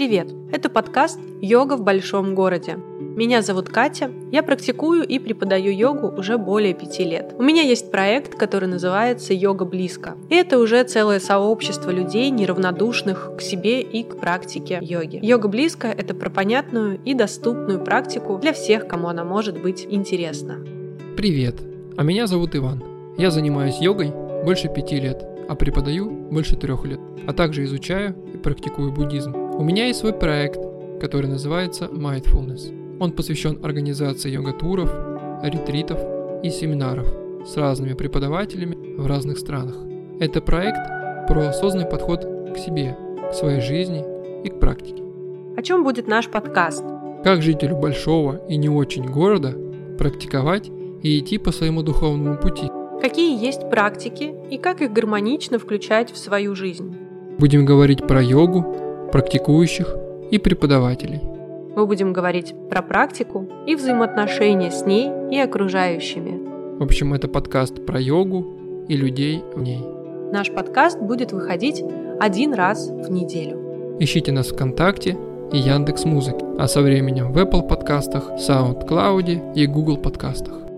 Привет! Это подкаст «Йога в большом городе». Меня зовут Катя, я практикую и преподаю йогу уже более пяти лет. У меня есть проект, который называется «Йога близко». И это уже целое сообщество людей, неравнодушных к себе и к практике йоги. Йога близко – это про понятную и доступную практику для всех, кому она может быть интересна. Привет, а меня зовут Иван. Я занимаюсь йогой больше пяти лет, а преподаю больше трех лет, а также изучаю и практикую буддизм. У меня есть свой проект, который называется Mindfulness. Он посвящен организации йога-туров, ретритов и семинаров с разными преподавателями в разных странах. Это проект про осознанный подход к себе, к своей жизни и к практике. О чем будет наш подкаст? Как жителю большого и не очень города практиковать и идти по своему духовному пути. Какие есть практики и как их гармонично включать в свою жизнь? Будем говорить про йогу, практикующих и преподавателей. Мы будем говорить про практику и взаимоотношения с ней и окружающими. В общем, это подкаст про йогу и людей в ней. Наш подкаст будет выходить один раз в неделю. Ищите нас ВКонтакте и Яндекс Музыки, а со временем в Apple подкастах, SoundCloud и Google подкастах.